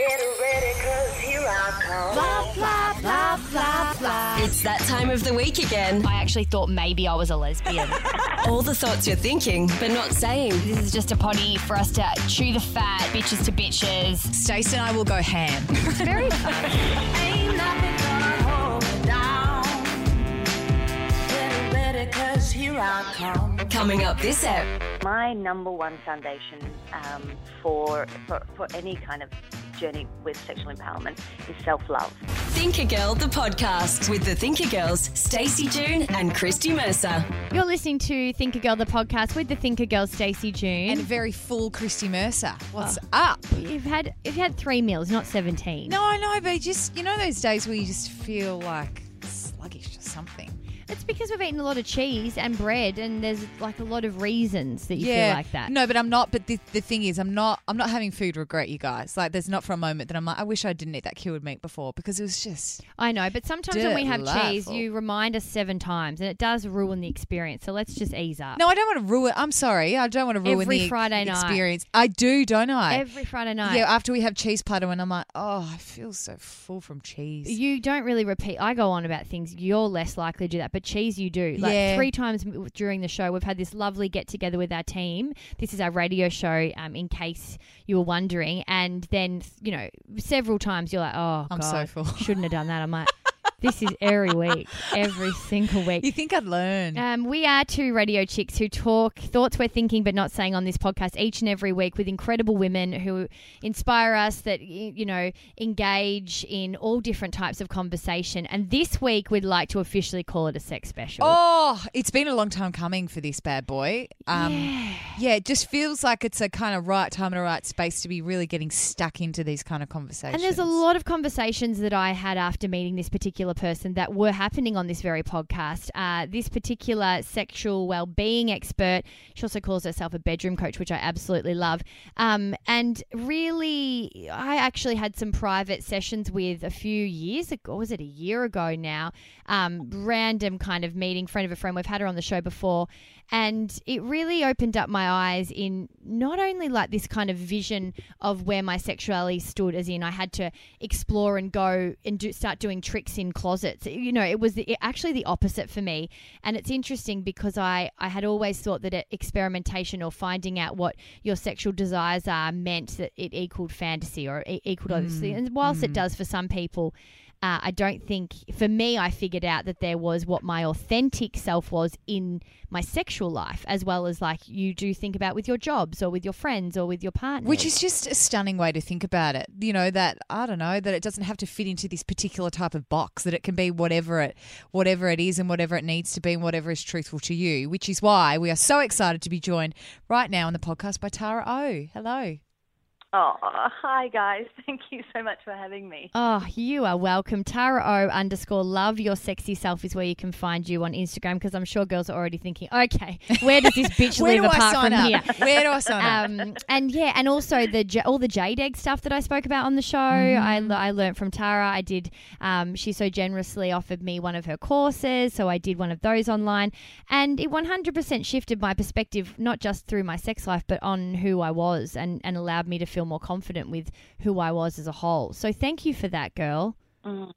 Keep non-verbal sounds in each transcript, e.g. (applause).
Get ready, cause here I come. Blah, blah, blah, blah, blah. It's that time of the week again. I actually thought maybe I was a lesbian. (laughs) All the thoughts you're thinking, but not saying. this is just a potty for us to chew the fat, bitches to bitches. Stacey and I will go ham. (laughs) It's very fun. Ain't nothing gonna hold me down. Get ready, cause here I come. Coming up this ep. my number one foundation um, for, for for any kind of journey with sexual empowerment is self-love. Thinker Girl, the podcast with the Thinker Girls, Stacey June and Christy Mercer. You're listening to Thinker Girl, the podcast with the Thinker Girl, Stacey June. and a very full Christy Mercer. What's Oh. up? you've had you've had three meals, not seventeen. No, I know, but just you know those days where you just feel like sluggish or something. It's because we've eaten a lot of cheese and bread, and there's like a lot of reasons that you feel like that. No, but I'm not. But the, the thing is, I'm not. I'm not having food regret, you guys. Like, there's not for a moment that I'm like, I wish I didn't eat that cured meat before because it was just. I know, but sometimes when we have cheese, Delightful. you remind us seven times, and it does ruin the experience. So let's just ease up. No, I don't want to ruin. I'm sorry, I don't want to ruin Every the Friday night. experience. I do, don't I? Every Friday night. Yeah, after we have cheese platter, and I'm like, oh, I feel so full from cheese. You don't really repeat. I go on about things. You're less likely to do that, but cheese, you do. Like Yeah. three times during the show, we've had this lovely get together with our team. This is our radio show, um, in case you were wondering. And then, you know, several times you're like, oh, I'm so God, full. shouldn't have done that. I'm like, (laughs) this is every week, every single week. You think I'd learn? Um, we are two radio chicks who talk thoughts we're thinking but not saying on this podcast each and every week with incredible women who inspire us that you know engage in all different types of conversation. And this week we'd like to officially call it a sex special. Oh, it's been a long time coming for this bad boy. Um, yeah. it just feels like it's a kind of right time and a right space to be really getting stuck into these kind of conversations. And there's a lot of conversations that I had after meeting this particular person that were happening on this very podcast. Uh, this particular sexual well-being expert, she also calls herself a bedroom coach, which I absolutely love. Um, and really, I actually had some private sessions with a few years ago. Was it a year ago now? Um, random kind of meeting, friend of a friend. We've had her on the show before, and it really opened up my eyes in not only like this kind of vision of where my sexuality stood as in I had to explore and go and do, start doing tricks in closets. You know it was the, it, actually the opposite for me. And it's interesting because I I had always thought that uh, experimentation or finding out what your sexual desires are meant that it equaled fantasy or it equaled obviously. Mm. And whilst it mm. does for some people uh, I don't think, for me, I figured out that there was what my authentic self was in my sexual life, as well as like you do think about with your jobs or with your friends or with your partner. Which is just a stunning way to think about it. You know that I don't know that it doesn't have to fit into this particular type of box. That it can be whatever it, whatever it is, and whatever it needs to be, and whatever is truthful to you. Which is why we are so excited to be joined right now on the podcast by Tara O. Hello. Oh, hi guys! (laughs) Thank you so much for having me. Oh, you are welcome. Tara O underscore love your sexy self is where you can find you on Instagram because I'm sure girls are already thinking, okay, where does this bitch (laughs) Where live do I apart from up? here? (laughs) Where do I sign up? um, and yeah, and also the all the jade egg stuff that I spoke about on the show. I, Mm-hmm. l- I learned from Tara. I did. Um, she so generously offered me one of her courses, so I did one of those online, and it 100% shifted my perspective, not just through my sex life, but on who I was, and and allowed me to feel more confident with who I was as a whole. So thank you for that, girl. Mm.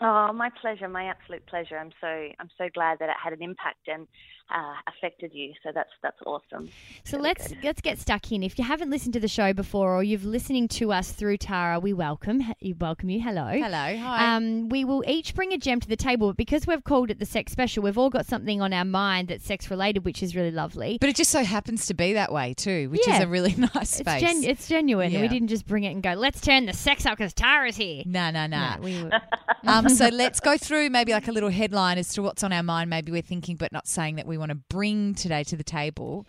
Oh, my pleasure, my absolute pleasure. I'm so I'm so glad that it had an impact and uh, affected you. So that's that's awesome. So Really let's good. let's get stuck in. If you haven't listened to the show before, or you've listening to us through Tara, we welcome you. Welcome you. Hello. Hello. Hi. Um, we will each bring a gem to the table, but because we've called it the sex special, we've all got something on our mind that's sex related, which is really lovely. but it just so happens to be that way too, which Yeah. is a really (laughs) nice It's, space. gen- it's genuine. We didn't just bring it and go, let's turn the sex up because Tara's here. no, no, no. No, we were- (laughs) um, so (laughs) let's go through maybe like a little headline as to what's on our mind. Maybe we're thinking but not saying that we want to bring today to the table.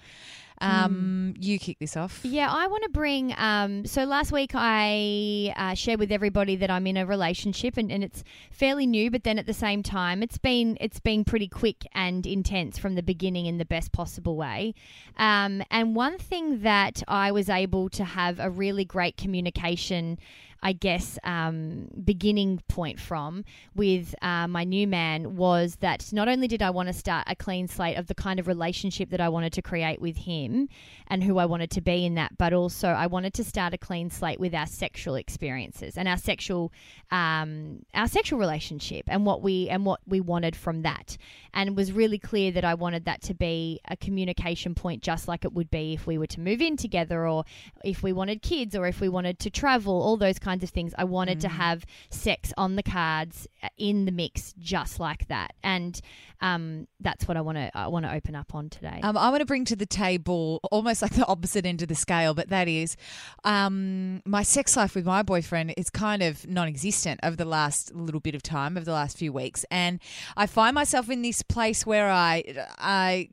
Um, You kick this off. Yeah, I want to bring. Um, so last week I uh, shared with everybody that I'm in a relationship, and, and it's fairly new. But then at the same time, it's been it's been pretty quick and intense from the beginning in the best possible way. Um, and one thing that I was able to have a really great communication. I guess, um, beginning point from with uh, my new man was that not only did I want to start a clean slate of the kind of relationship that I wanted to create with him and who I wanted to be in that, but also I wanted to start a clean slate with our sexual experiences and our sexual, um, our sexual relationship and what we and what we wanted from that, and it was really clear that I wanted that to be a communication point, just like it would be if we were to move in together, or if we wanted kids, or if we wanted to travel, all those kinds of things. I wanted to have sex on the cards uh, in the mix, just like that, and um, that's what I want to I want to open up on today. Um, I want to bring to the table almost like the opposite end of the scale, but that is um, my sex life with my boyfriend is kind of non existent over the last little bit of time, over the last few weeks. And I find myself in this place where I, I,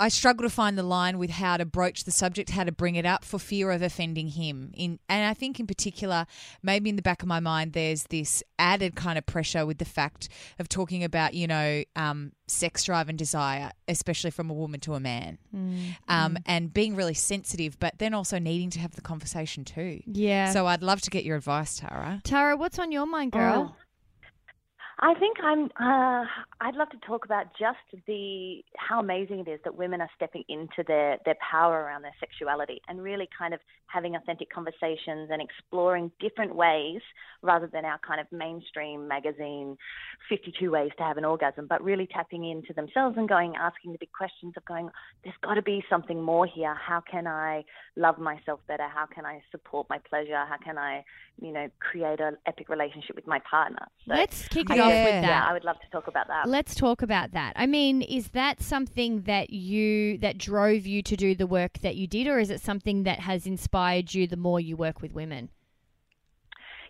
I struggle to find the line with how to broach the subject, how to bring it up for fear of offending him. In and I think in particular, maybe in the back of my mind, there's this added kind of pressure with the fact of talking about you know um, sex drive and desire, especially from a woman to a man, um, and being really sensitive, but then also needing to have the conversation too. yeah. So I'd love to get your advice, Tara. Tara, what's on your mind, girl? I think I'm. Uh, I'd love to talk about just the how amazing it is that women are stepping into their their power around their sexuality and really kind of having authentic conversations and exploring different ways rather than our kind of mainstream magazine 52 ways to have an orgasm, but really tapping into themselves and going asking the big questions of going, there's got to be something more here. How can I love myself better? How can I support my pleasure? How can I, you know, create an epic relationship with my partner? So Let's kick it off Yeah. with yeah, that. I would love to talk about that. Let's talk about that. I mean, is that something that you that drove you to do the work that you did, or is it something that has inspired you the more you work with women?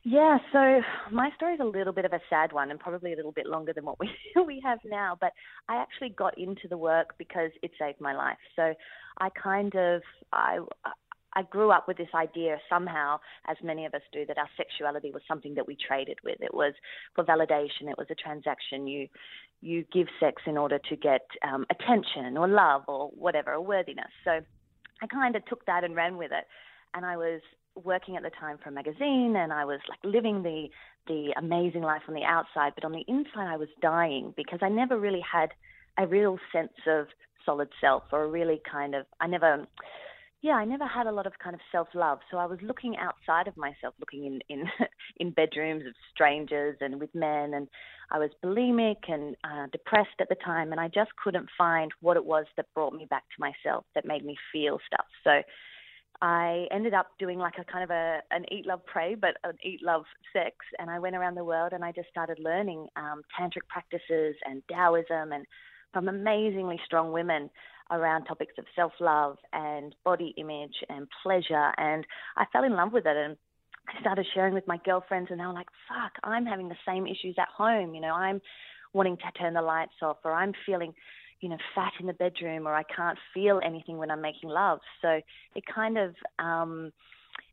Yeah, so my story is a little bit of a sad one and probably a little bit longer than what we (laughs) we have now, but I actually got into the work because it saved my life. So I kind of I I grew up with this idea somehow, as many of us do, that our sexuality was something that we traded with. It was for validation. It was a transaction. You you give sex in order to get um, attention or love or whatever, or worthiness. So I kind of took that and ran with it. And I was working at the time for a magazine and I was like living the the amazing life on the outside, but on the inside I was dying because I never really had a real sense of solid self or a really kind of I never yeah, I never had a lot of kind of self love. So I was looking outside of myself, looking in in (laughs) in bedrooms of strangers and with men, and I was bulimic and uh, depressed at the time, and I just couldn't find what it was that brought me back to myself, that made me feel stuff. So I ended up doing like a kind of a an eat, love, pray, but an eat, love, sex, and I went around the world and I just started learning um, tantric practices and Taoism and from amazingly strong women around topics of self love and body image and pleasure. And I fell in love with it. And I started sharing with my girlfriends, and they were like, fuck, I'm having the same issues at home. You know, I'm wanting to turn the lights off, or I'm feeling, you know, fat in the bedroom, or I can't feel anything when I'm making love. So it kind of, um,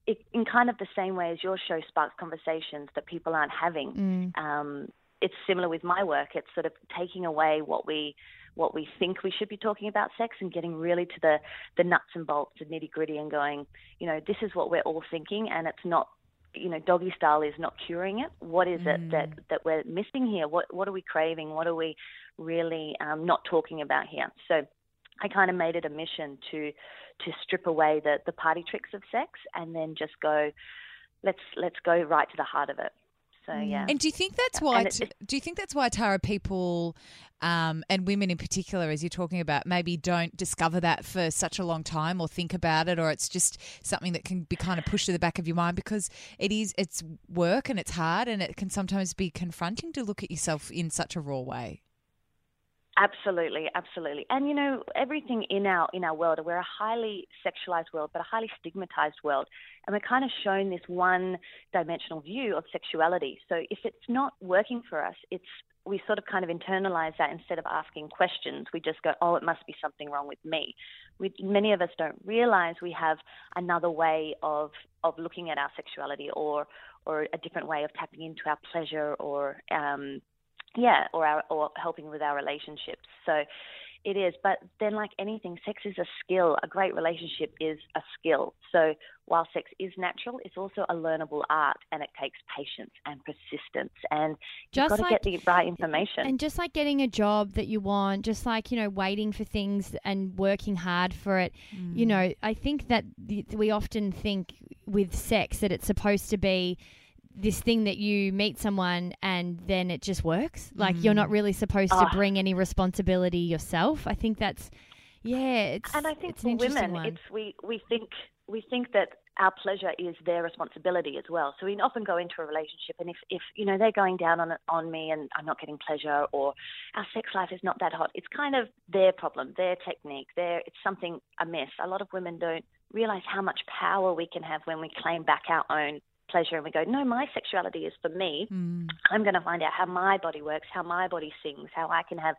it, in kind of the same way as your show sparks conversations that people aren't having. Um, it's similar with my work. It's sort of taking away what we what we think we should be talking about sex and getting really to the the nuts and bolts, and nitty gritty, and going, you know, this is what we're all thinking, and it's not, you know, doggy style is not curing it. What is it that that we're missing here? What what are we craving? What are we really um, not talking about here? So. I kind of made it a mission to to strip away the the party tricks of sex and then just go let's let's go right to the heart of it. So yeah. And do you think that's why? And it- t- do you think that's why Tara people um, and women in particular, as you're talking about, maybe don't discover that for such a long time or think about it, or it's just something that can be kind of pushed to the back of your mind because it is it's work and it's hard and it can sometimes be confronting to look at yourself in such a raw way. Absolutely, absolutely. And you know, everything in our in our world, we're a highly sexualized world, but a highly stigmatized world. And we're kind of shown this one dimensional view of sexuality. So if it's not working for us, it's we sort of kind of internalize that instead of asking questions. We just go, oh, it must be something wrong with me. We, many of us don't realize we have another way of, of looking at our sexuality or, or a different way of tapping into our pleasure or, um, yeah, or, our, or helping with our relationships. So it is, but then, like anything, sex is a skill. A great relationship is a skill. So, while sex is natural, it's also a learnable art, and it takes patience and persistence, and Just you've got to like- get the right information. And just like getting a job that you want, just like, you know, waiting for things and working hard for it, you Mm. know, I think that we often think with sex that it's supposed to be this thing that you meet someone and then it just works. Like you're not really supposed to Ah. bring any responsibility yourself. I think that's, yeah, it's and I think for women, one. it's we we think we think that our pleasure is their responsibility as well. So we often go into a relationship, and if if you know they're going down on on me, and I'm not getting pleasure, or our sex life is not that hot, it's kind of their problem, their technique, their it's something amiss. A lot of women don't realize how much power we can have when we claim back our own pleasure and we go, no, my sexuality is for me. Mm. I'm going to find out how my body works, how my body sings, how I can have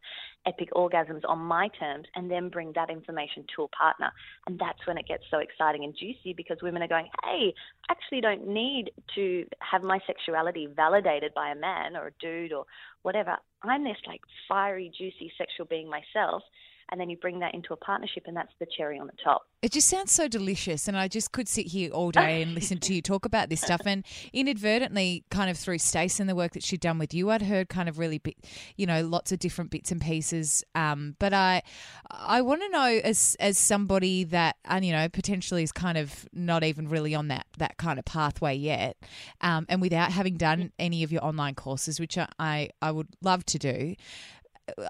epic orgasms on my terms, and then bring that information to a partner. And that's when it gets so exciting and juicy because women are going, hey, I actually don't need to have my sexuality validated by a man or a dude or whatever. I'm this like fiery, juicy sexual being myself. And then you bring that into a partnership, and that's the cherry on the top. It just sounds so delicious, and I just could sit here all day and (laughs) listen to you talk about this stuff. And inadvertently, kind of through Stace and the work that she'd done with you, I'd heard kind of really, bit, you know, lots of different bits and pieces. Um, but I, I want to know as as somebody that, and you know, potentially is kind of not even really on that that kind of pathway yet, um, and without having done any of your online courses, which I I, I would love to do.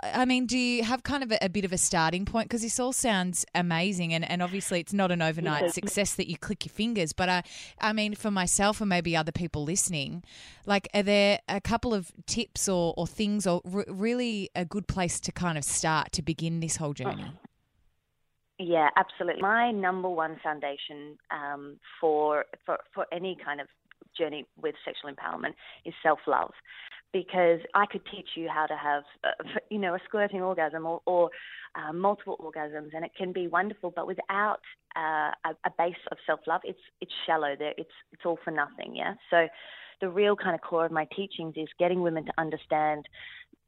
I mean, do you have kind of a, a bit of a starting point? Because this all sounds amazing, and, and obviously it's not an overnight success that you click your fingers. But I, I mean, for myself and maybe other people listening, like, are there a couple of tips or, or things, or r- really a good place to kind of start to begin this whole journey? Yeah, absolutely. My number one foundation um, for, for for any kind of journey with sexual empowerment is self love, because I could teach you how to have, uh, (laughs) you know, a squirting orgasm or, or uh, multiple orgasms, and it can be wonderful. But without uh, a, a base of self love, it's it's shallow. There, it's it's all for nothing. Yeah. So the real kind of core of my teachings is getting women to understand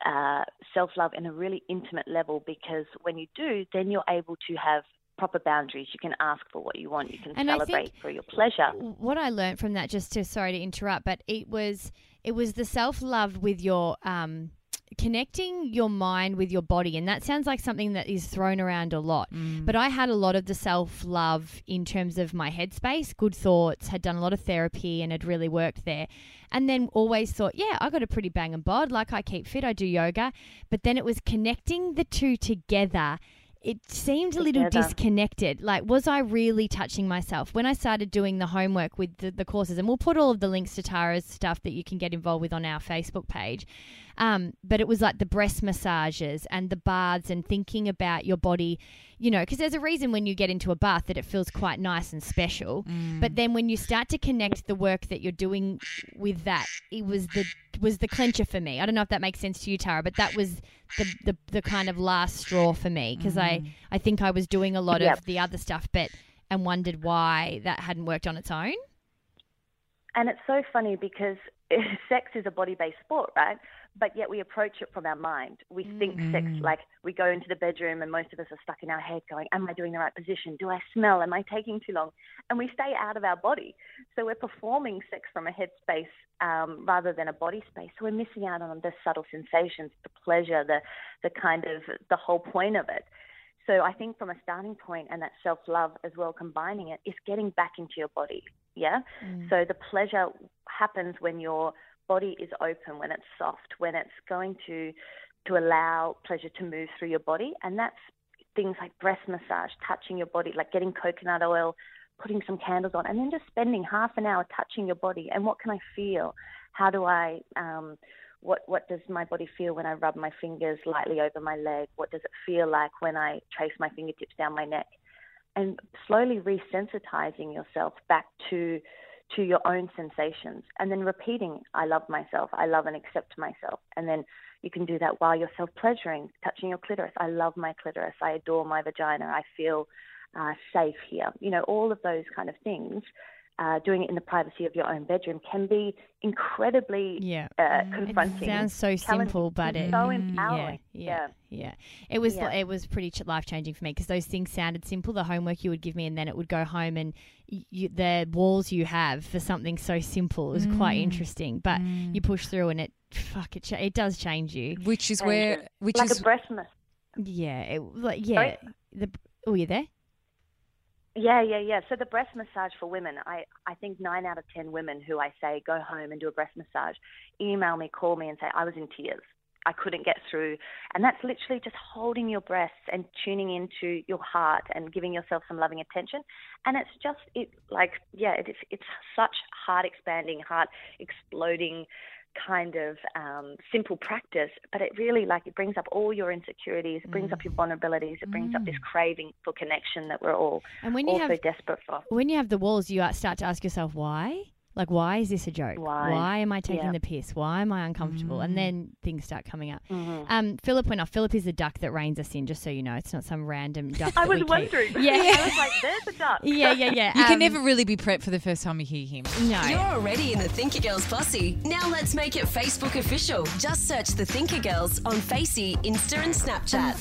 uh, self love in a really intimate level because when you do, then you're able to have proper boundaries. You can ask for what you want, you can And celebrate for your pleasure. what I learned from that, just to sorry to interrupt, but it was it was the self love with your um, connecting your mind with your body, and that sounds like something that is thrown around a lot. But I had a lot of the self love in terms of my headspace, good thoughts, had done a lot of therapy, and had really worked there. And then always thought, yeah, I got a pretty bang and bod. Like I keep fit, I do yoga. But then it was connecting the two together it seemed a little Together. disconnected. Like, was I really touching myself? When I started doing the homework with the, the courses, and we'll put all of the links to Tara's stuff that you can get involved with on our Facebook page. Um, but it was like the breast massages and the baths and thinking about your body, you know, because there's a reason when you get into a bath that it feels quite nice and special. But then when you start to connect the work that you're doing with that, it was the was the clencher for me. I don't know if that makes sense to you, Tara, but that was the the, the kind of last straw for me because I I think I was doing a lot Yep. of the other stuff, but and wondered why that hadn't worked on its own. And it's so funny because (laughs) sex is a body based sport, right? But yet we approach it from our mind. We think sex like we go into the bedroom and most of us are stuck in our head going, Am I doing the right position? Do I smell? Am I taking too long? And we stay out of our body. So we're performing sex from a headspace um, rather than a body space. So we're missing out on the subtle sensations, the pleasure, the, the kind of the whole point of it. So I think from a starting point and that self love as well, combining it is getting back into your body. Yeah. So the pleasure happens when your body is open, when it's soft, when it's going to to allow pleasure to move through your body, and that's things like breast massage, touching your body, like getting coconut oil, putting some candles on, and then just spending half an hour touching your body. And what can I feel? How do I? Um, what what does my body feel when I rub my fingers lightly over my leg? What does it feel like when I trace my fingertips down my neck? And slowly resensitizing yourself back to to your own sensations, and then repeating, "I love myself. I love and accept myself." And then You can do that while you're self pleasuring, touching your clitoris. I love my clitoris. I adore my vagina. I feel uh, safe here. You know, all of those kind of things. Uh, doing it in the privacy of your own bedroom can be incredibly Yeah. uh, It confronting. sounds so challenging, simple, but it so yeah, empowering. yeah, yeah. It was Yeah. it was pretty life changing for me because those things sounded simple. The homework you would give me, and then it would go home, and you, the walls you have for something so simple is quite Mm. interesting. But you push through, and it fuck it, cha- it does change you. Which is Change where, which like is a breast massage. Yeah, it, like yeah. Sorry? The oh, you there? Yeah, yeah, yeah. So the breast massage for women, I, I think nine out of ten women who I say go home and do a breast massage, email me, call me, and say I was in tears. I couldn't get through, and that's literally just holding your breasts and tuning into your heart and giving yourself some loving attention. And it's just it like yeah, it it's such heart expanding, heart exploding kind of um, simple practice, but it really like it brings up all your insecurities, it brings up your vulnerabilities, it brings up this craving for connection that we're all And when you also have desperate for. when you have the walls, you start to ask yourself why. Like, why is this a joke? Why? am I taking Yeah. the piss? Why am I uncomfortable? And then things start coming up. Mhm. Um, Philip went off. Philip is the duck that reins us in, just so you know. It's not some random duck. (laughs) I was we keep. wondering. Yeah. I was like, there's a duck. (laughs) Yeah, yeah, yeah. you can Um, never really be prepped for the first time you hear him. No. You're already in the Thinker Girls posse. Now let's make it Facebook official. Just search the Thinker Girls on Facey, Insta, and Snapchat.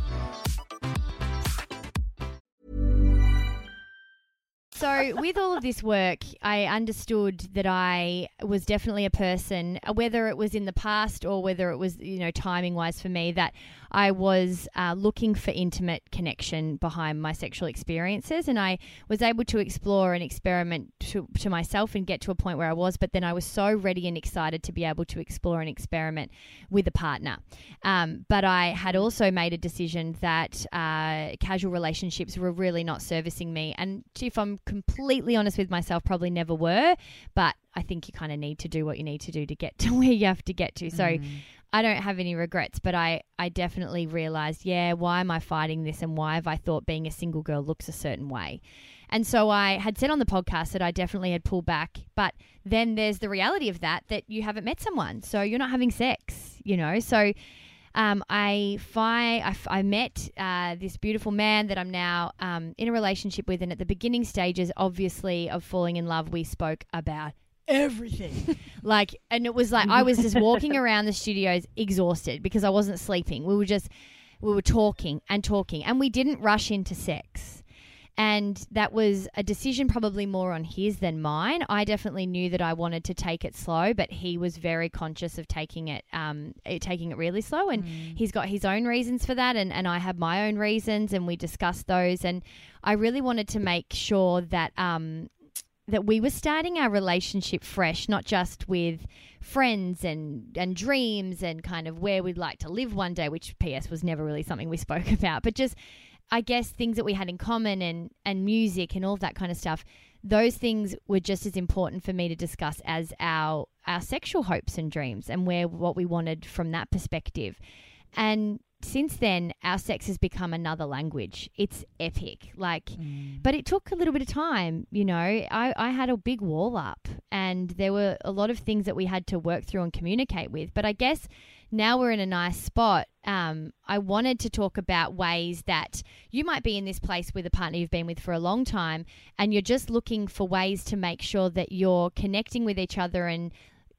So, with all of this work, I understood that I was definitely a person, uh, whether it was in the past or whether it was, you know, timing wise for me, that I was uh, looking for intimate connection behind my sexual experiences. And I was able to explore and experiment to, to myself and get to a point where I was. But then I was so ready and excited to be able to explore and experiment with a partner. Um, but I had also made a decision that uh, casual relationships were really not servicing me. And if I'm completely honest with myself, probably never were. But I think you kind of need to do what you need to do to get (laughs) to where you have to get to. So I don't have any regrets, but I, I definitely realized, yeah, why am I fighting this and why have I thought being a single girl looks a certain way? And so I had said on the podcast that I definitely had pulled back, but then there's the reality of that that you haven't met someone, so you're not having sex, you know. So um, I, fi- I, f- I met uh, this beautiful man that I'm now um, in a relationship with, and at the beginning stages, obviously, of falling in love, we spoke about everything. (laughs) like, and it was like I was just walking around the studios exhausted because I wasn't sleeping. We were just, we were talking and talking, and we didn't rush into sex. And that was a decision probably more on his than mine. I definitely knew that I wanted to take it slow, but he was very conscious of taking it, um, it, taking it really slow. And he's got his own reasons for that, and, and I have my own reasons, and we discussed those. And I really wanted to make sure that um, that we were starting our relationship fresh, not just with friends and and dreams and kind of where we'd like to live one day, which PS was never really something we (laughs) spoke about, but just I guess things that we had in common and and music and all that kind of stuff. Those things were just as important for me to discuss as our our sexual hopes and dreams and where what we wanted from that perspective. And since then, our sex has become another language. It's epic. Like, but it took a little bit of time. You know, I, I had a big wall up and there were a lot of things that we had to work through and communicate with. But I guess now we're in a nice spot. Um, I wanted to talk about ways that you might be in this place with a partner you've been with for a long time and you're just looking for ways to make sure that you're connecting with each other and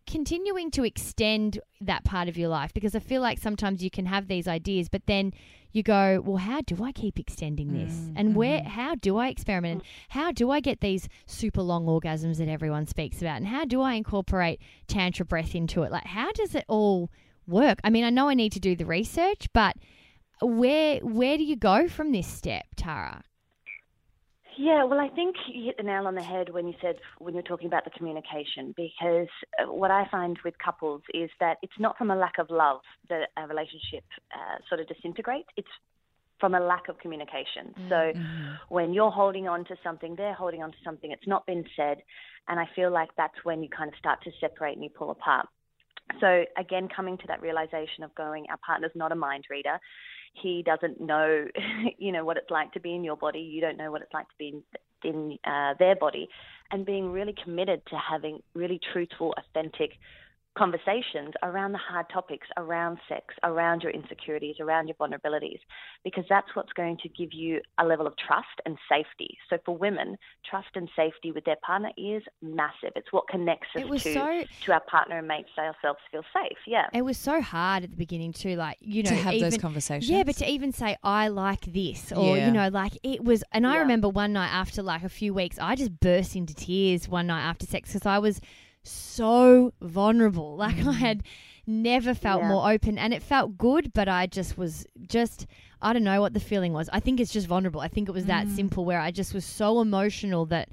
continuing to extend that part of your life because I feel like sometimes you can have these ideas, but then you go, well, how do I keep extending this? Mm, and where, mm. how do I experiment? And how do I get these super long orgasms that everyone speaks about? And how do I incorporate Tantra breath into it? Like, how does it all work? I mean, I know I need to do the research, but where where do you go from this step, Tara? Yeah, well, I think you hit the nail on the head when you said when you're talking about the communication, because what I find with couples is that it's not from a lack of love that a relationship uh, sort of disintegrates. It's from a lack of communication. So when you're holding on to something, they're holding on to something, it's not been said, and I feel like that's when you kind of start to separate and you pull apart. So again, coming to that realization of going, our partner's not a mind reader. He doesn't know, (laughs) you know, what it's like to be in your body. You don't know what it's like to be in, in uh, their body, and being really committed to having really truthful, authentic conversations around the hard topics, around sex, around your insecurities, around your vulnerabilities, because that's what's going to give you a level of trust and safety. So for women, trust and safety with their partner is massive. It's what connects us to, so- to our partner and makes ourselves feel safe. Yeah. It was so hard at the beginning too, like you know, To have those conversations? Yeah, but to even say I like this, or Yeah. you know, like it was. And I Yeah. remember one night after like a few weeks, I just burst into tears one night after sex because I was so vulnerable. (laughs) Like I had never felt Yeah. more open, and it felt good, but I just was just. I don't know what the feeling was. I think it's just vulnerable. I think it was that mm. simple where I just was so emotional that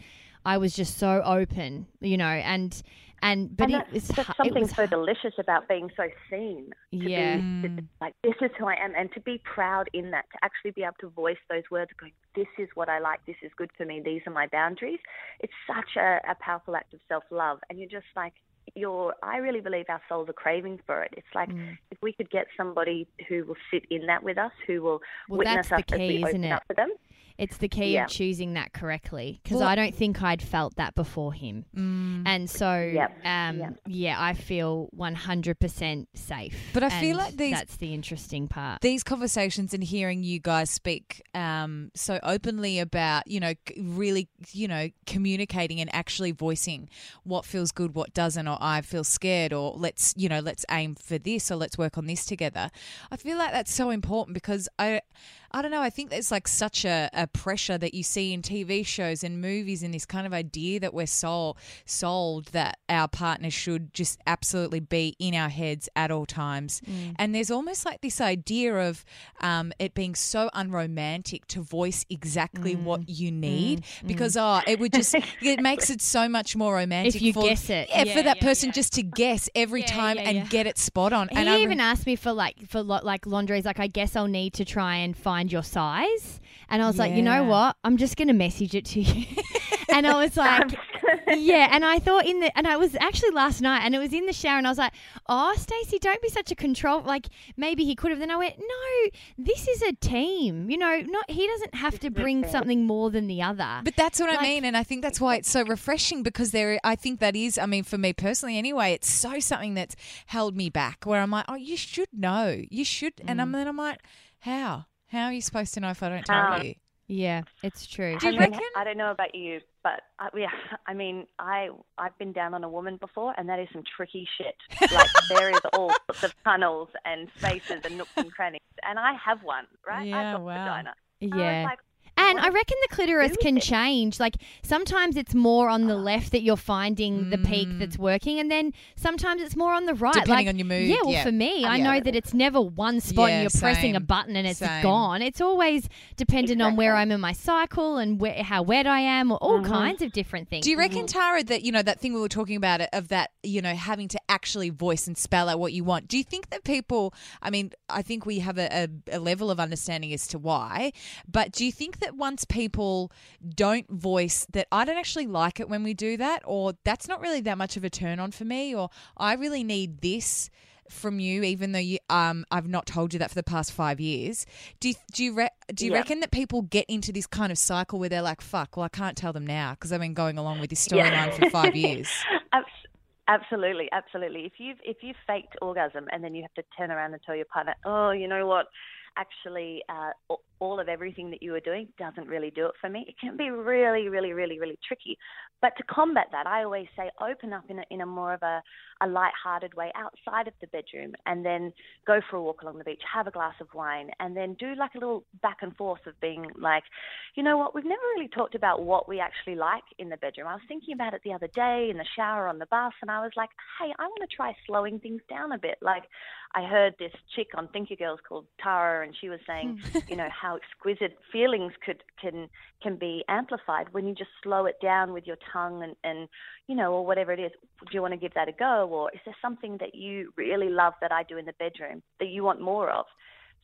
I was just so open, you know, and and but and it that's, was that's hu- it something was so delicious about being so seen. To Yeah. Be, to- like this is who I am, and to be proud in that, to actually be able to voice those words, going, "This is what I like. This is good for me. These are my boundaries." It's such a, a powerful act of self love, and you're just like. You're, I really believe our souls are craving for it. It's like Mm. if we could get somebody who will sit in that with us, who will Well, witness that's the us as key, we isn't open it? up to them. It's the key Yeah. of choosing that correctly because Well- I don't think I'd felt that before him. Mm. And so, Yep. um, Yep. yeah, I feel 100% safe. But I feel like these- that's the interesting part. these conversations and hearing you guys speak um, so openly about you know really you know communicating and actually voicing what feels good what doesn't or i feel scared or let's you know let's aim for this or let's work on this together i feel like that's so important because i I don't know. I think there's like such a, a pressure that you see in TV shows and movies, and this kind of idea that we're sold sold that our partner should just absolutely be in our heads at all times. Mm. And there's almost like this idea of um, it being so unromantic to voice exactly mm. what you mm. need because oh, it would just (laughs) it makes it so much more romantic If you for, guess it. Yeah, Yeah, for that yeah, person yeah. just to guess every time and get it spot on. He and even re- asked me for like for lo- like laundry. He's like, I guess I'll need to try and find your size. And I was like, you know what? I'm just gonna message it to you. (laughs) and I was (laughs) like, (laughs) yeah. And I thought in the and I was actually last night, and it was in the shower, and I was like, oh, Stacey, don't be such a control. Like maybe he could have. Then I went, no, this is a team. You know, not he doesn't have to bring something more than the other. But that's what I mean, and I think that's why it's so refreshing because there. I think that is. I mean, for me personally, anyway, it's so something that's held me back. Where I'm like, oh, you should know, you should, and Mm. I'm then I'm like, how? How are you supposed to know if I don't tell How? you? yeah, it's true. Do you I mean, reckon? I don't know about you, but I, yeah, I mean, I I've been down on a woman before, and that is some tricky shit. Like (laughs) there is all sorts of tunnels and spaces and nooks and crannies, and I have one, right? Yeah, I've got wow. vagina. And I was Yeah. like, And I reckon the clitoris can it? change. Like sometimes it's more on the left that you're finding the peak that's mm. working, and then sometimes it's more on the right. Depending like, on your mood, Yeah, well, yeah. for me, I Yeah. know that it's never one spot Yeah, and you're pressing a button and it's Same. gone. It's always dependent on where I'm in my cycle and where, how wet I am, or all uh-huh. kinds of different things. Do you reckon, mm-hmm. Tara, that you know that thing we were talking about of that you know having to actually voice and spell out what you want? Do you think that people? I mean, I think we have a, a, a level of understanding as to why, but do you think that once people don't voice that I don't actually like it when we do that, or that's not really that much of a turn on for me, or I really need this from you, even though you um I've not told you that for the past five years. Do you, do you re- do you Yeah. reckon that people get into this kind of cycle where they're like, "Fuck, well, I can't tell them now because I've been going along with this storyline Yeah. for five (laughs) years." Absolutely, absolutely. If you've if you've faked orgasm and then you have to turn around and tell your partner, oh, you know what, actually uh, all of everything that you were doing doesn't really do it for me. It can be really, really, really, really tricky. But to combat that, I always say open up in a, in a more of a, a light-hearted way outside of the bedroom, and then go for a walk along the beach, have a glass of wine, and then do like a little back and forth of being like, you know what, we've never really talked about what we actually like in the bedroom. I was thinking about it the other day in the shower on the bus, and I was like, hey, I want to try slowing things down a bit. Like, I heard this chick on Thinker Girls called Tara, and she was saying, hmm. you know, how exquisite feelings could can can be amplified when you just slow it down with your tongue and and you know, or whatever it is. Do you want to give that a go, or is there something that you really love that I do in the bedroom that you want more of?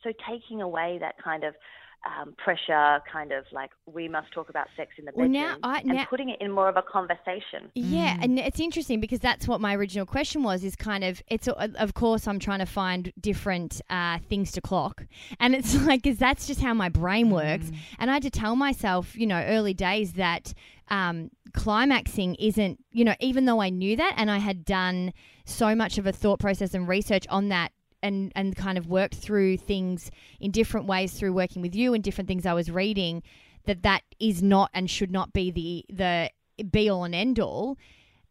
So taking away that kind of um, pressure, kind of like we must talk about sex in the Well, bedroom, now I- and now- putting it in more of a conversation. Yeah, and it's interesting because that's what my original question was. Is kind of it's uh, of course I'm trying to find different uh, things to clock, and it's (laughs) like because that's just how my brain works. And I had to tell myself, you know, early days that um, climaxing isn't, you know, even though I knew that and I had done so much of a thought process and research on that. And, and kind of worked through things in different ways through working with you and different things I was reading that that is not and should not be the the be all and end all.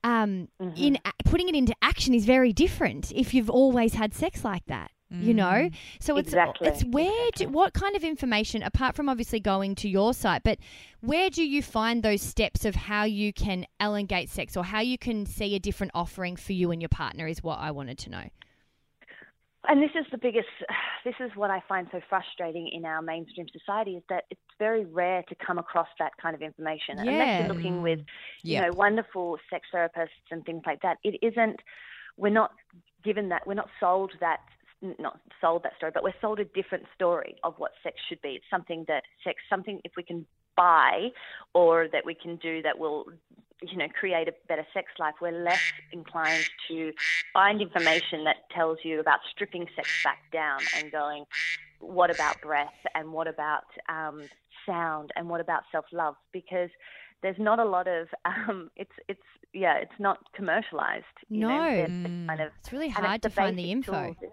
Um, In putting it into action is very different if you've always had sex like that. You know, so it's Exactly. it's where do, what kind of information apart from obviously going to your site, but where do you find those steps of how you can elongate sex or how you can see a different offering for you and your partner is what I wanted to know. And this is the biggest, (sighs) this is what I find so frustrating in our mainstream society is that it's very rare to come across that kind of information. Unless Yeah. you're looking with, you Yep. know, wonderful sex therapists and things like that. It isn't, we're not given that, we're not sold that, not sold that story, but we're sold a different story of what sex should be. It's something that sex, something if we can buy or that we can do that will you know create a better sex life we're less inclined to find information that tells you about stripping sex back down and going what about breath and what about um, sound and what about self-love because there's not a lot of um, it's it's yeah it's not commercialized you know, No. It's- it's kind of It's really hard to find the info. tools.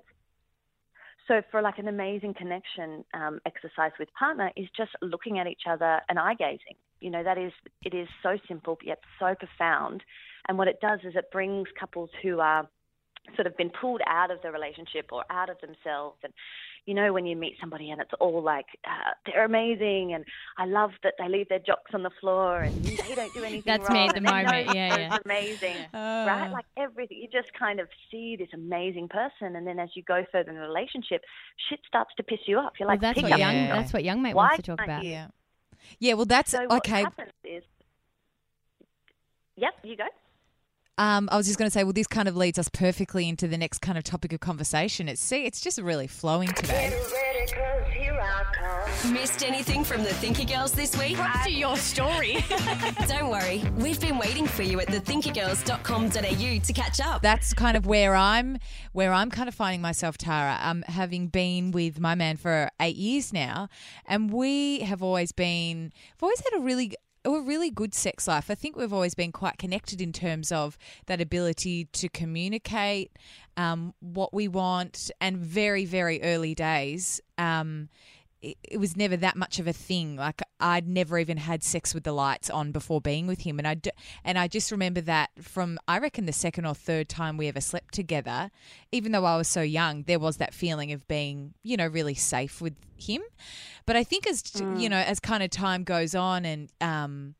So for like an amazing connection um, exercise with partner is just looking at each other and eye gazing. You know that is it is so simple yet so profound, and what it does is it brings couples who are sort of been pulled out of the relationship or out of themselves and you know when you meet somebody and it's all like uh, they're amazing and I love that they leave their jocks on the floor and they don't do (laughs) anything That's wrong me at the (laughs) and they know moment, yeah, it's yeah. amazing right like everything you just kind of see this amazing person and then as you go further in the relationship shit starts to piss you off you're Well, like that's what young Yeah. that's what young mate Why wants to talk about. you- Yeah. Yeah, well, that's so what okay. happens is yep you go Um, I was just going to say, well, this kind of leads us perfectly into the next kind of topic of conversation. It's see, it's just really flowing today. Missed anything from the Thinker Girls this week? Props to your story. (laughs) (laughs) Don't worry, we've been waiting for you at thethinkergirls.com.au to catch up. That's kind of where I'm, where I'm kind of finding myself, Tara. Um, having been with my man for eight years now, and we have always been, we've always had a really a really good sex life. I think we've always been quite connected in terms of that ability to communicate um, what we want, and very, very early days. Um, it, it was never that much of a thing. Like I'd never even had sex with the lights on before being with him, and I d- and I just remember that from I reckon the second or third time we ever slept together, even though I was so young, there was that feeling of being you know really safe with him. But I think as you know as kind of time goes on and um,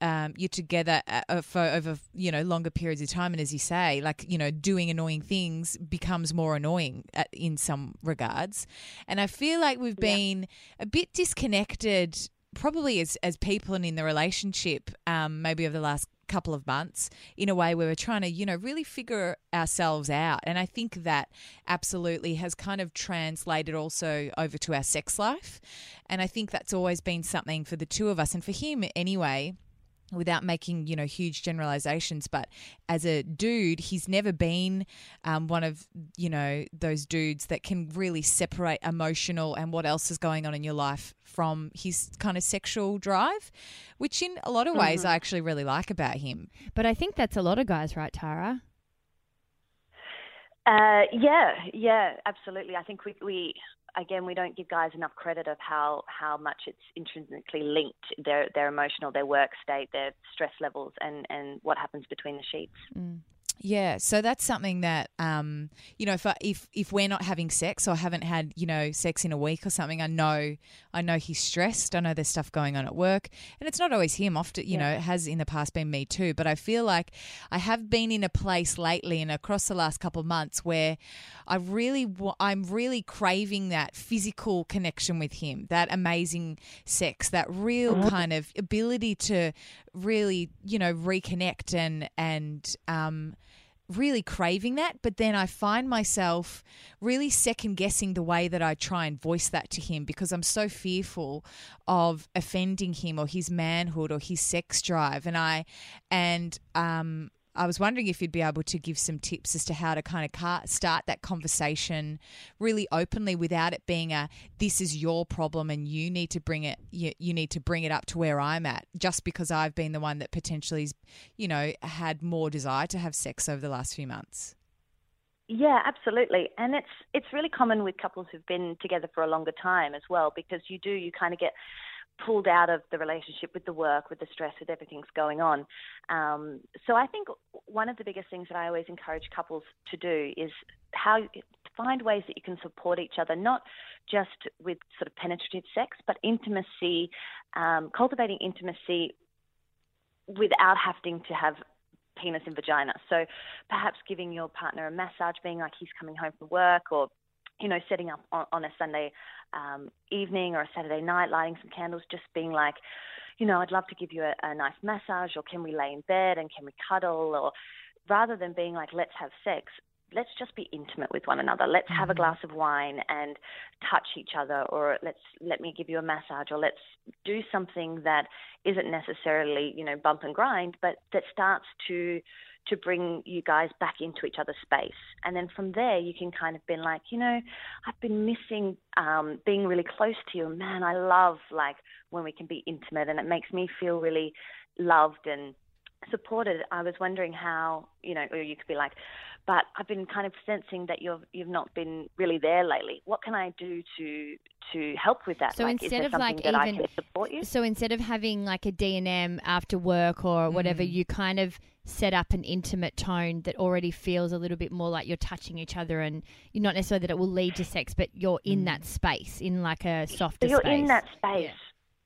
um, you're together uh, uh, for over you know longer periods of time, and as you say, like you know, doing annoying things becomes more annoying at, in some regards. And I feel like we've been a bit disconnected, probably as as people and in the relationship, um, maybe over the last couple of months in a way where we're trying to you know really figure ourselves out. And i think that absolutely has kind of translated also over to our sex life. And i think that's always been something for the two of us and for him anyway without making you know huge generalizations but as a dude he's never been um, one of you know those dudes that can really separate emotional and what else is going on in your life from his kind of sexual drive which in a lot of ways i actually really like about him But I think that's a lot of guys, right, Tara? Uh, yeah, yeah, absolutely. I think we, we again, we don't give guys enough credit of how how much it's intrinsically linked their their emotional, their work state, their stress levels, and and what happens between the sheets. Mm. Yeah, so that's something that um, you know, if I, if if we're not having sex or haven't had you know sex in a week or something, I know I know he's stressed. I know there's stuff going on at work, and it's not always him. Often, you know, it has in the past been me too. But I feel like I have been in a place lately and across the last couple of months where I really I'm really craving that physical connection with him, that amazing sex, that real kind of ability to really you know reconnect and and um really craving that, but then I find myself really second guessing the way that I try and voice that to him because I'm so fearful of offending him or his manhood or his sex drive. And I and um I was wondering if you'd be able to give some tips as to how to kind of start that conversation really openly without it being a this is your problem and you need to bring it you, you need to bring it up to where I'm at just because I've been the one that potentially you know had more desire to have sex over the last few months. Yeah, absolutely. And it's it's really common with couples who've been together for a longer time as well because you do you kind of get pulled out of the relationship with the work, with the stress, with everything's going on. Um, so I think one of the biggest things that I always encourage couples to do is how find ways that you can support each other, not just with sort of penetrative sex, but intimacy, um, cultivating intimacy without having to have penis and vagina. So perhaps giving your partner a massage, being like he's coming home from work, or you know, setting up on, on a Sunday um, evening or a Saturday night, lighting some candles, just being like, you know, I'd love to give you a, a nice massage, or can we lay in bed and can we cuddle, or rather than being like, let's have sex, let's just be intimate with one another. Let's have a glass of wine and touch each other, or let's let me give you a massage, or let's do something that isn't necessarily, you know, bump and grind, but that starts to to bring you guys back into each other's space. And then from there, you can kind of be like, you know, I've been missing um, being really close to you. Man, I love like when we can be intimate, and it makes me feel really loved and supported. I was wondering how, you know, or you could be like, but I've been kind of sensing that you've you've not been really there lately. What can I do to to help with that? So like, instead of like even support you? so instead of having like a D&M after work or whatever, Mm. you kind of set up an intimate tone that already feels a little bit more like you're touching each other and you're not necessarily that it will lead to sex, but you're in that space, in like a softer So you're space. in that space. Yeah.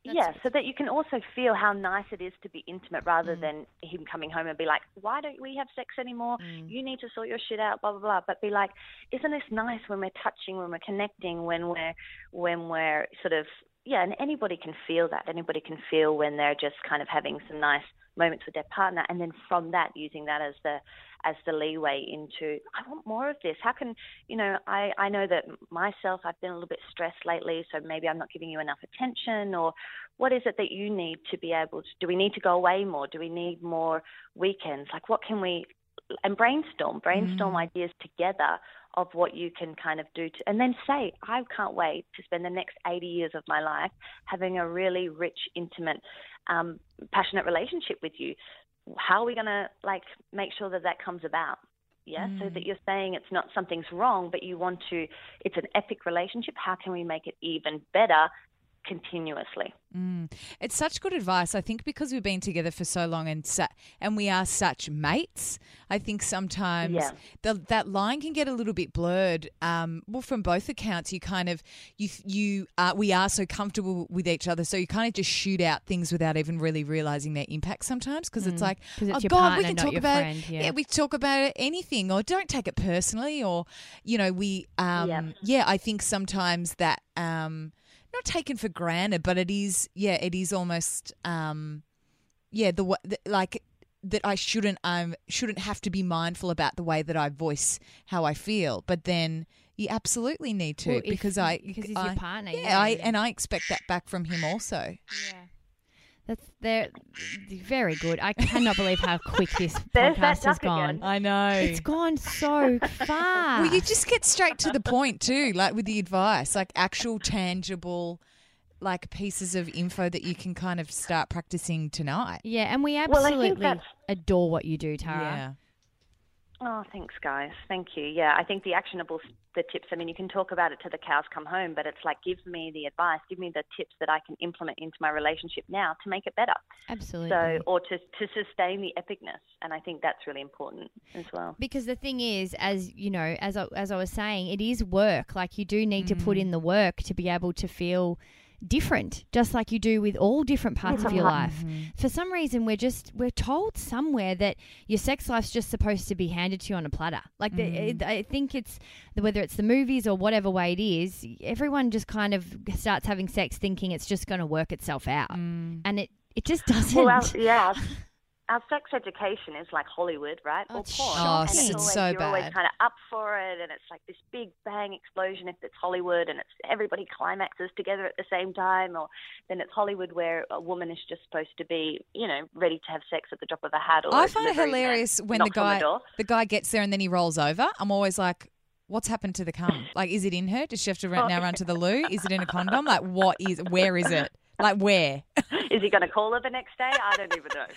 Yeah, so that you can also feel how nice it is to be intimate Mm. rather than him coming home and be like, why don't we have sex anymore? Mm. You need to sort your shit out, blah, blah, blah. But be like, isn't this nice when we're touching, when we're connecting, when we're, when we're sort of, yeah, and anybody can feel that. Anybody can feel when they're just kind of having some nice moments with their partner. And then from that, using that as the, as the leeway into I want more of this. How can you know? I I know that myself. I've been a little bit stressed lately, so maybe I'm not giving you enough attention. Or what is it that you need to be able to? Do we need to go away more? Do we need more weekends? Like what can we? And brainstorm, brainstorm mm. ideas together of what you can kind of do to, and then say, I can't wait to spend the next 80 years of my life having a really rich, intimate, um, passionate relationship with you how are we going to like make sure that that comes about? Yeah so that you're saying it's not something's wrong but you want to it's an epic relationship how can we make it even better continuously Mm. It's such good advice. I think because we've been together for so long and su- and we are such mates. I think sometimes Yeah. the, that line can get a little bit blurred. Um, well, from both accounts, you kind of you you uh, we are so comfortable with each other, so you kind of just shoot out things without even really realizing their impact sometimes. Because it's like, 'Cause it's oh God, partner, we can talk about friend, yeah. yeah, we talk about anything, or don't take it personally, or you know, we um, Yeah. yeah, I think sometimes that um, not taken for granted, but it is, yeah, it is almost, um, yeah, the, the like that I shouldn't, um, shouldn't have to be mindful about the way that I voice how I feel, but then you absolutely need to Well, if- because I, because he's I- your partner, yeah, yeah. I and I expect that back from him also. Yeah. That's they're very good. I cannot believe how quick this (laughs) There's that podcast has duck gone. again. I know. It's gone so (laughs) fast. well, you just get straight to the point too, like with the advice, like actual tangible, like pieces of info that you can kind of start practicing tonight. yeah, and we Well, I think absolutely that's- adore what you do, Tara. Oh, thanks, guys. Thank you. Yeah, I think the actionable the tips. I mean, you can talk about it till the cows come home, but it's like give me the advice, give me the tips that I can implement into my relationship now to make it better. Absolutely. So, or to to sustain the epicness, and I think that's really important as well. Because the thing is, as you know, as I, as I was saying, it is work. Like you do need to put mm. in the work to be able to feel different, just like you do with all different parts of your life. Mm-hmm. For some reason, we're just we're told somewhere that your sex life's just supposed to be handed to you on a platter. Like the, it, mm. I think it's whether it's the movies or whatever way it is, everyone just kind of starts having sex thinking it's just going to work itself out, mm. and it it just (laughs) doesn't. Well, yeah, our, our sex education is like Hollywood, right? Oh, or it's porn. Oh, and it's always, so you're always kind of up for it, and it's like this big bang explosion if it's Hollywood, and it's everybody climaxes together at the same time, or then it's Hollywood where a woman is just supposed to be, you know, ready to have sex at the drop of a hat. Or I a find it hilarious when the guy door. the guy gets there and then he rolls over. I'm always like, what's happened to the cum? Like, is it in her? Does she have to run, (laughs) oh, now run to the loo? Is it in a condom? Like, what is? Where is it? Like, where? Is he going to call her the next day? I don't even know. (laughs)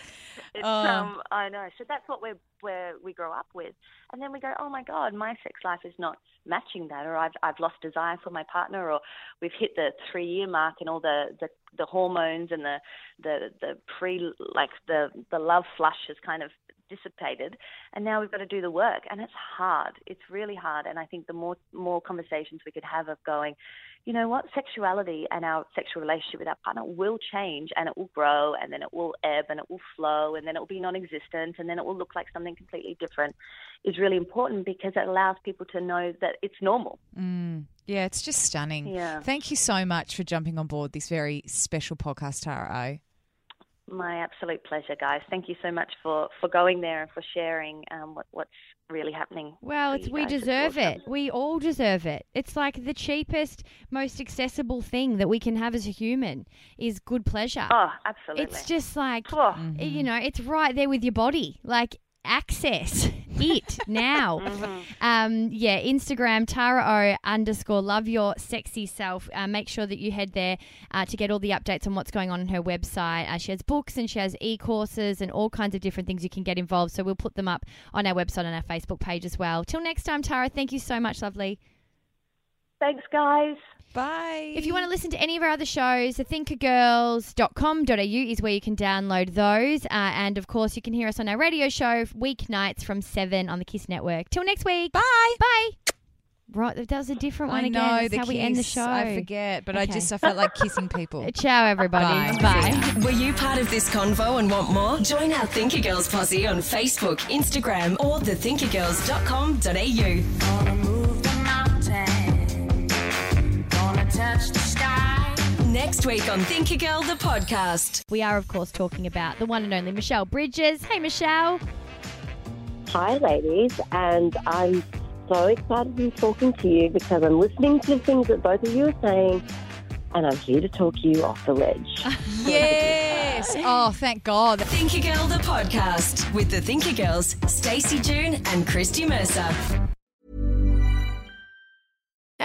It's, Oh. um, I know. So that's what we're where we grow up with, and then we go, oh my god, my sex life is not matching that, or I've I've lost desire for my partner, or we've hit the three year mark, and all the the the hormones and the the the pre like the the love flush has kind of dissipated and now we've got to do the work and it's hard it's really hard and i think the more more conversations we could have of going you know what sexuality and our sexual relationship with our partner will change and it will grow and then it will ebb and it will flow and then it will be non-existent and then it will look like something completely different is really important because it allows people to know that it's normal Mm, yeah, it's just stunning. Yeah. Thank you so much for jumping on board this very special podcast, Tara O. my absolute pleasure guys thank you so much for for going there and for sharing um, what, what's really happening Well, it's we deserve it. We all deserve it. It's like the cheapest, most accessible thing that we can have as a human is good pleasure. oh absolutely it's just like Oh. you know, it's right there with your body. Like access (laughs) it now. Mm-hmm. Um, yeah, Instagram Tara O underscore love your sexy self. Uh, make sure that you head there uh, to get all the updates on what's going on on her website. Uh, she has books and she has e courses and all kinds of different things you can get involved. So we'll put them up on our website and our Facebook page as well. Till next time, Tara. Thank you so much, lovely. Thanks guys Bye. If you want to listen to any of our other shows, thethinkergirls.com.au is where you can download those. Uh, and of course, you can hear us on our radio show weeknights from 7 on the KIIS Network. Till next week. Bye. Bye. Right, that was a different one I again. know That's the how we end the show. I forget, but I just I felt like kissing people. (laughs) Ciao, everybody. Bye. Bye. Were you part of this convo and want more? Join our Thinker Girls posse on Facebook, Instagram, or thethinkergirls.com.au. Next week on Thinker Girl, the podcast. We are, of course, talking about the one and only Michelle Bridges. Hey, Michelle. Hi, ladies, and I'm so excited to be talking to you because I'm listening to the things that both of you are saying, and I'm here to talk you off the ledge. (laughs) yes. Oh, thank God. Thinker Girl, the podcast with the Thinker Girls, Stacey June and Christy Mercer.